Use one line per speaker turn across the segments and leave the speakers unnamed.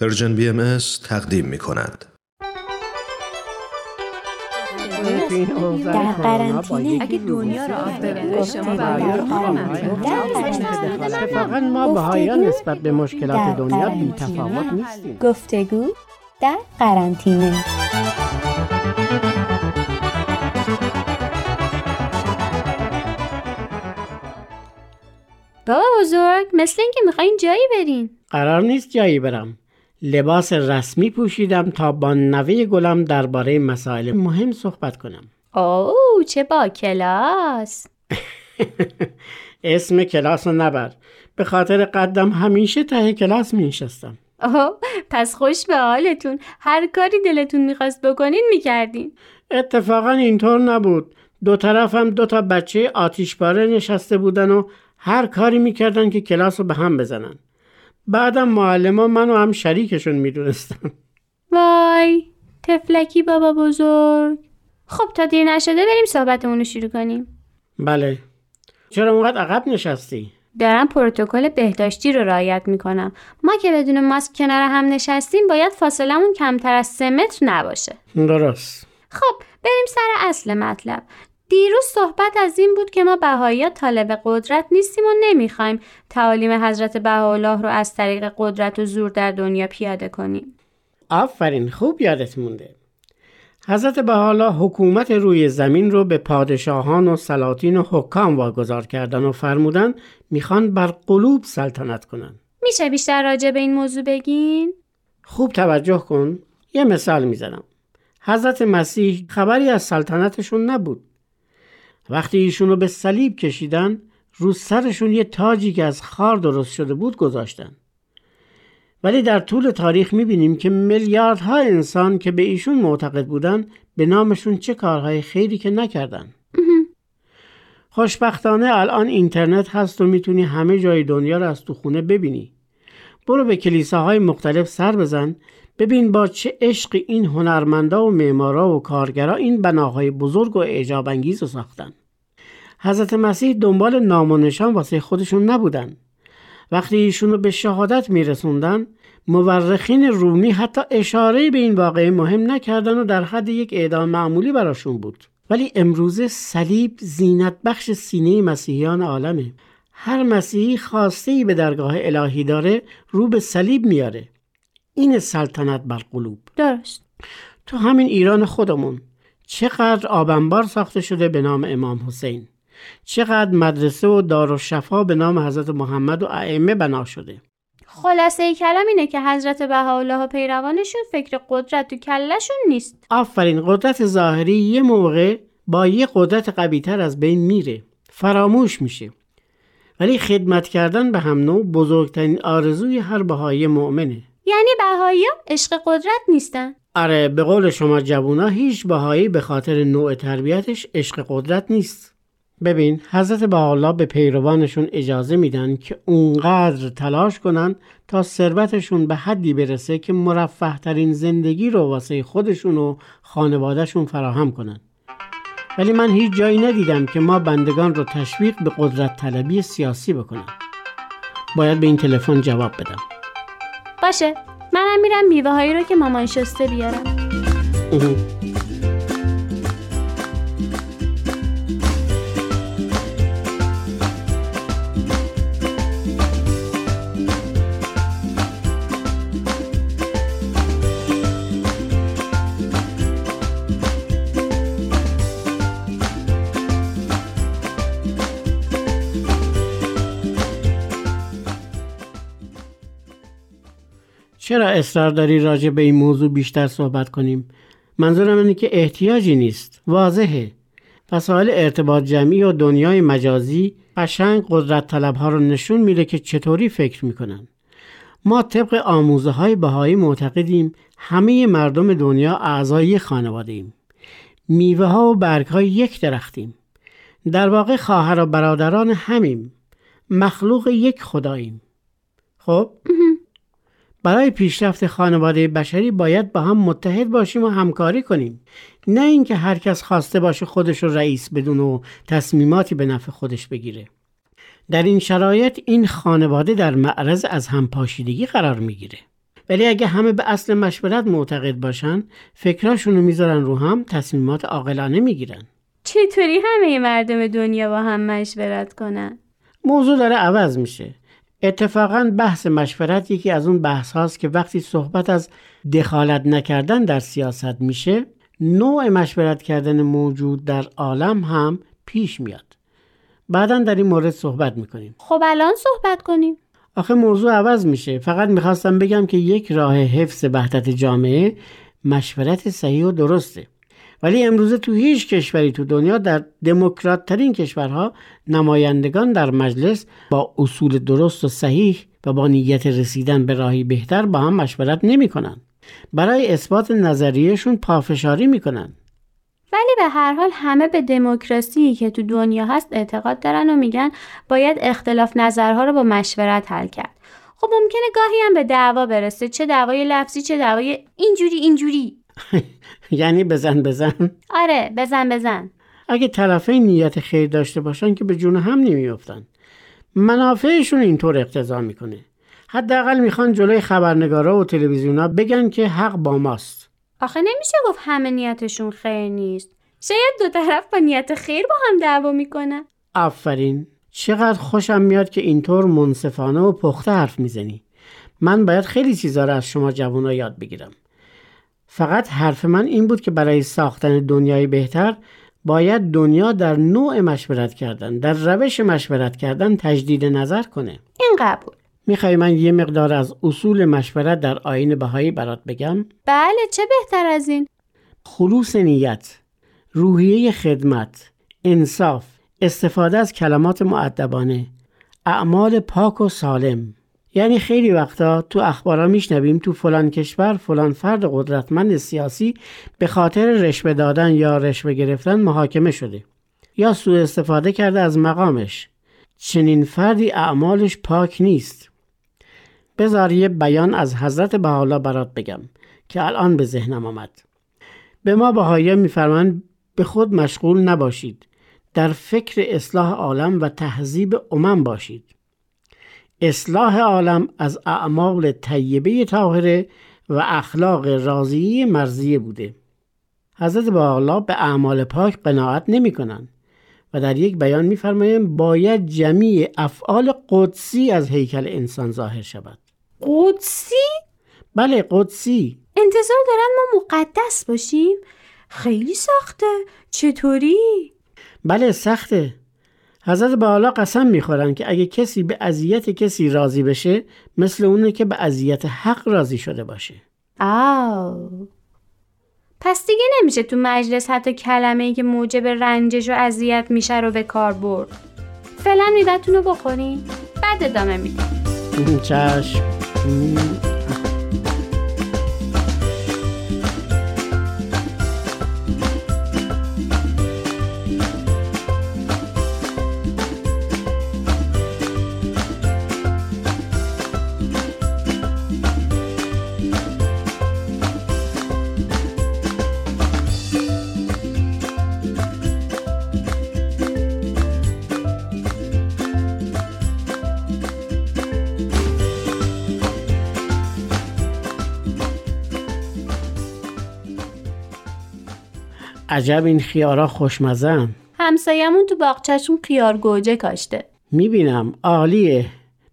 Persian BM تقدیم می کند.
در قرنطینه
اگه دنیا رو آب شما
اتفاقا ما بهایان نسبت به مشکلات دنیا بی تفاوت نیستیم.
گفتگو در قرنطینه.
بابا بزرگ مثل اینکه می‌خواین جایی برین.
قرار نیست جایی برم. لباس رسمی پوشیدم تا با نوه گلم درباره مسائل مهم صحبت کنم.
اوه چه با کلاس؟
اسم کلاس رو نبر. به خاطر قدم همیشه ته کلاس می نشستم
اوه پس خوش به حالتون. هر کاری دلتون می‌خواست بکنین می‌کردین.
اتفاقا اینطور نبود. دو طرفم دو تا بچه آتیشباره نشسته بودن و هر کاری می‌کردن که کلاس رو به هم بزنن. بعدم معلم منو هم شریکشون می‌دونستم
وای تفلکی بابا بزرگ. خب تا دیر نشده بریم صحبتمون رو شروع کنیم.
بله. چرا اونقدر عقب نشستی؟
دارم پروتکل بهداشتی رو رعایت می‌کنم. ما که بدون ماسک کنار هم نشستیم باید فاصلمون کمتر از سه متر نباشه.
درست.
خب بریم سر اصل مطلب. دیروز صحبت از این بود که ما بهایی طالب قدرت نیستیم و نمی‌خوایم تعالیم حضرت بهاءالله رو از طریق قدرت و زور در دنیا پیاده کنیم.
آفرین خوب یادت مونده. حضرت بهاءالله حکومت روی زمین رو به پادشاهان و سلاطین و حکام واگذار کردن و فرمودن می‌خوان بر قلوب سلطنت کنن.
میشه بیشتر راجع به این موضوع بگین؟
خوب توجه کن. یه مثال می‌زنم. حضرت مسیح خبری از سلطنتشون نبود. وقتی ایشون رو به صلیب کشیدن رو سرشون یه تاجی که از خار درست شده بود گذاشتن. ولی در طول تاریخ می‌بینیم که میلیاردها انسان که به ایشون معتقد بودن به نامشون چه کارهای خیری که نکردن. خوشبختانه الان اینترنت هست و می‌تونی همه جای دنیا رو از تو خونه ببینی. برو به کلیساهای مختلف سر بزن. ببین با چه عشق این هنرمندا و معمارا و کارگرا این بناهای بزرگ و اعجاب انگیز رو ساختن. حضرت مسیح دنبال نام و نشان واسه خودشون نبودن. وقتی ایشون به شهادت میرسوندن مورخین رومی حتی اشاره به این واقعه مهم نکردن و در حد یک اعدام معمولی براشون بود. ولی امروزه صلیب زینت بخش سینه مسیحیان عالمه. هر مسیحی خواسته ای به درگاه الهی داره رو به صلیب میاره. این سلطنت بر قلوب.
درست.
تو همین ایران خودمون چقدر آبنبار ساخته شده به نام امام حسین؟ چقدر مدرسه و دار و شفا به نام حضرت محمد و ائمه بنا شده؟
خلاصه کلام اینه که حضرت بهاءالله و پیروانشون فکر قدرت تو کلشون نیست.
آفرین قدرت ظاهری یه موقع با یه قدرت قویتر از بین میره. فراموش میشه. ولی خدمت کردن به هم نوع بزرگترین آرزوی هر بهایی مؤمنه.
یعنی بهایی عشق قدرت نیستن.
آره به قول شما جوونا هیچ بهایی به خاطر نوع تربیتش عشق قدرت نیست. ببین حضرت بهاءالله به پیروانشون اجازه میدن که اونقدر تلاش کنن تا ثروتشون به حدی برسه که مرفه ترین زندگی رو واسه خودشون و خانوادهشون فراهم کنن. ولی من هیچ جایی ندیدم که ما بندگان رو تشویق به قدرت طلبی سیاسی بکنم. باید به این تلفن جواب بدم.
باشه. منم میرم میوه هایی رو که مامان شسته بیارم.
چرا اصرار داری راجع به این موضوع بیشتر صحبت کنیم؟ منظورم اینه که احتیاجی نیست. واضحه. مسائل ارتباط جمعی و دنیای مجازی قشنگ قدرت طلب ها رو نشون میده که چطوری فکر می‌کنن. ما طبق آموزه های بهایی معتقدیم همه مردم دنیا اعضای خانواده ایم. میوه ها و برگ های یک درختیم. در واقع خواهر و برادران همیم. مخلوق یک خداییم. خب؟ برای پیشرفت خانواده بشری باید با هم متحد باشیم و همکاری کنیم. نه اینکه هر کس خواسته باشه خودش رو رئیس بدون و تصمیماتی به نفع خودش بگیره. در این شرایط این خانواده در معرض از همپاشیدگی قرار می‌گیره. ولی اگه همه به اصل مشورت معتقد باشن فکراشون رو می‌ذارن رو هم تصمیمات عاقلانه می‌گیرن.
چطوری همه مردم دنیا با هم مشورت کنن؟
موضوع داره عوض میشه. اتفاقا بحث مشورت یکی از اون بحث هاست که وقتی صحبت از دخالت نکردن در سیاست میشه نوع مشورت کردن موجود در عالم هم پیش میاد. بعدا در این مورد صحبت می‌کنیم.
خب الان صحبت کنیم.
آخه موضوع عوض میشه. فقط می‌خواستم بگم که یک راه حفظ وحدت جامعه مشورت صحیح و درسته. ولی امروزه تو هیچ کشوری تو دنیا در دموکرات ترین کشورها نمایندگان در مجلس با اصول درست و صحیح و با نیت رسیدن به راهی بهتر با هم مشورت نمی‌کنن. برای اثبات نظریهشون پافشاری می‌کنن.
ولی به هر حال همه به دموکراسی که تو دنیا هست اعتقاد دارن و میگن باید اختلاف نظرها رو با مشورت حل کرد. خب ممکنه گاهی هم به دعوا برسه چه دعوای لفظی چه دعوای اینجوری اینجوری
یعنی بزن بزن.
آره بزن بزن.
اگه طرفین نیت خیر داشته باشن که به جون هم نمیافتن. منافعشون اینطور اقتضا می‌کنه. حداقل می‌خوان جلوی خبرنگارا و تلویزیونا بگن که حق با ماست.
آخه نمیشه گفت همه نیتشون خیر نیست. شاید دو طرف با نیت خیر با هم دعوا می‌کنن.
آفرین. چقدر خوشم میاد که اینطور منصفانه و پخته حرف می‌زنی. من باید خیلی چیزا رو از شما جوونا یاد بگیرم. فقط حرف من این بود که برای ساختن دنیای بهتر باید دنیا در نوع مشورت کردن در روش مشورت کردن تجدید نظر کنه.
این قبول.
می‌خوای من یه مقدار از اصول مشورت در آین بهایی برات بگم؟
بله چه بهتر از این؟
خلوص نیت روحیه خدمت انصاف استفاده از کلمات معدبانه اعمال پاک و سالم. یعنی خیلی وقتا تو اخبارا میشنویم تو فلان کشور فلان فرد قدرتمند سیاسی به خاطر رشوه دادن یا رشوه گرفتن محاکمه شده یا سوء استفاده کرده از مقامش. چنین فردی اعمالش پاک نیست. بذار یه بیان از حضرت بحالا برات بگم که الان به ذهنم آمد. به ما بهایی میفرمند به خود مشغول نباشید. در فکر اصلاح عالم و تهذیب امم باشید. اصلاح عالم از اعمال طیبه طاهره و اخلاق راضی مرزیه بوده حضرت با به اعمال پاک قناعت نمی کنن و در یک بیان میفرمایند باید جمیع افعال قدسی از هیکل انسان ظاهر شود
قدسی؟
بله قدسی
انتظار دارن ما مقدس باشیم؟ خیلی سخته چطوری؟
بله سخته حضرت بالا قسم می‌خورن که اگه کسی به اذیت کسی راضی بشه مثل اونه که به اذیت حق راضی شده باشه.
آو. پس دیگه نمیشه تو مجلس حتی کلمه ای که موجب رنجش و اذیت میشه رو به کار برد. فعلا میوهتون رو بخورین. بعد ادامه میدیم.
چشم. عجب این خیارا خوشمزن
همسایمون تو باغچهشون خیار گوجه کاشته.
می‌بینم. عالیه.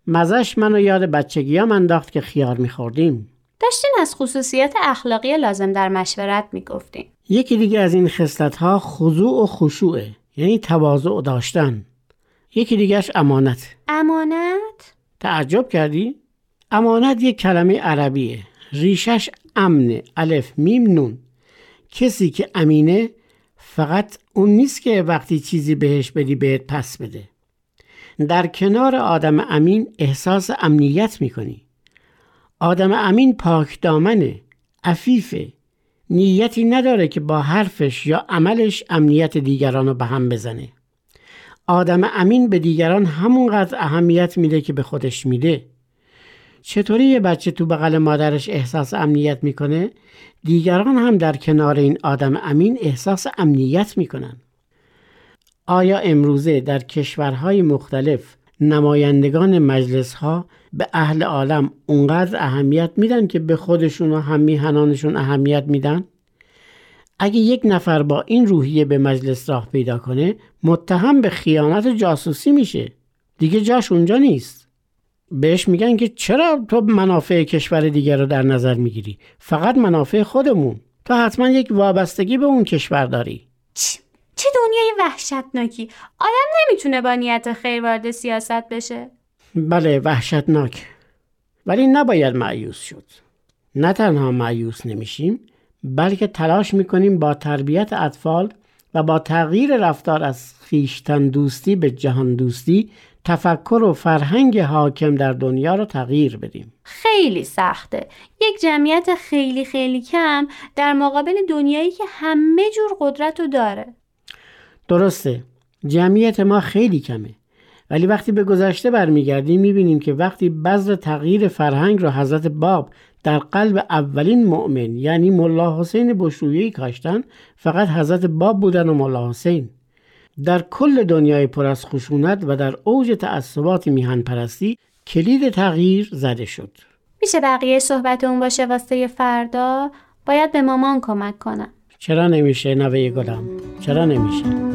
مزش منو یاد بچگیام انداخت که خیار میخوردیم.
داشتین از خصوصیت اخلاقی لازم در مشورت می‌گفتین.
یکی دیگه از این خصلت ها خضوع و خشوعه یعنی تواضع داشتن. یکی دیگهش امانت.
امانت؟
تعجب کردی؟ امانت یک کلمه عربیه. ریشش امنه. الف میم نون. کسی که امینه فقط اون نیست که وقتی چیزی بهش بدی بهت پس بده. در کنار آدم امین احساس امنیت می‌کنی. آدم امین پاک دامنه عفیفه. نیتی نداره که با حرفش یا عملش امنیت دیگران رو به هم بزنه. آدم امین به دیگران همونقدر اهمیت میده که به خودش میده. چطوری یه بچه تو بغل مادرش احساس امنیت می‌کنه؟ دیگران هم در کنار این آدم امین احساس امنیت می‌کنن. آیا امروزه در کشورهای مختلف نمایندگان مجلس ها به اهل عالم اونقدر اهمیت میدن که به خودشون و هم اهمیت میدن؟ اگه یک نفر با این روحیه به مجلس راه پیدا کنه متهم به خیانت جاسوسی میشه. دیگه جاش اونجا نیست. بهش میگن که چرا تو منافع کشور دیگر رو در نظر می‌گیری؟ فقط منافع خودمون. تو حتما یک وابستگی به اون کشور داری.
چه دنیای وحشتناکی. آدم نمی‌تونه با نیت خیر وارد سیاست بشه.
بله وحشتناک. ولی نباید معیوس شد. نه تنها معیوس نمیشیم بلکه تلاش می‌کنیم با تربیت اطفال و با تغییر رفتار از خیشتن دوستی به جهان دوستی تفکر و فرهنگ حاکم در دنیا رو تغییر بدیم.
خیلی سخته. یک جمعیت خیلی خیلی کم در مقابل دنیایی که همه جور قدرت رو داره.
درسته. جمعیت ما خیلی کمه. ولی وقتی به گذشته برمیگردیم می‌بینیم که وقتی بذر تغییر فرهنگ را حضرت باب در قلب اولین مؤمن یعنی ملا حسین بشرویی کاشتن فقط حضرت باب بودن و ملا حسین. در کل دنیای پر از خشونت و در اوج تعصبات میهن پرستی کلید تغییر زده شد.
میشه بقیه صحبت اون باشه واسه فردا؟ باید به مامان کمک کنم.
چرا نمیشه نوه گلم؟ چرا نمیشه؟